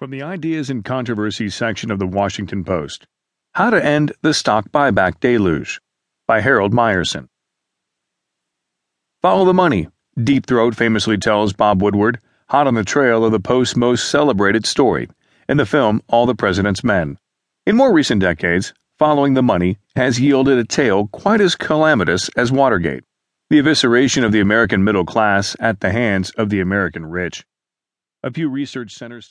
From the Ideas and Controversies section of the Washington Post How to End the Stock Buyback Deluge by Harold Meyerson. Follow the money, Deep Throat famously tells Bob Woodward, hot on the trail of the Post's most celebrated story, in the film All the President's Men. In more recent decades, following the money has yielded a tale quite as calamitous as Watergate the evisceration of the American middle class at the hands of the American rich. A few Research centers.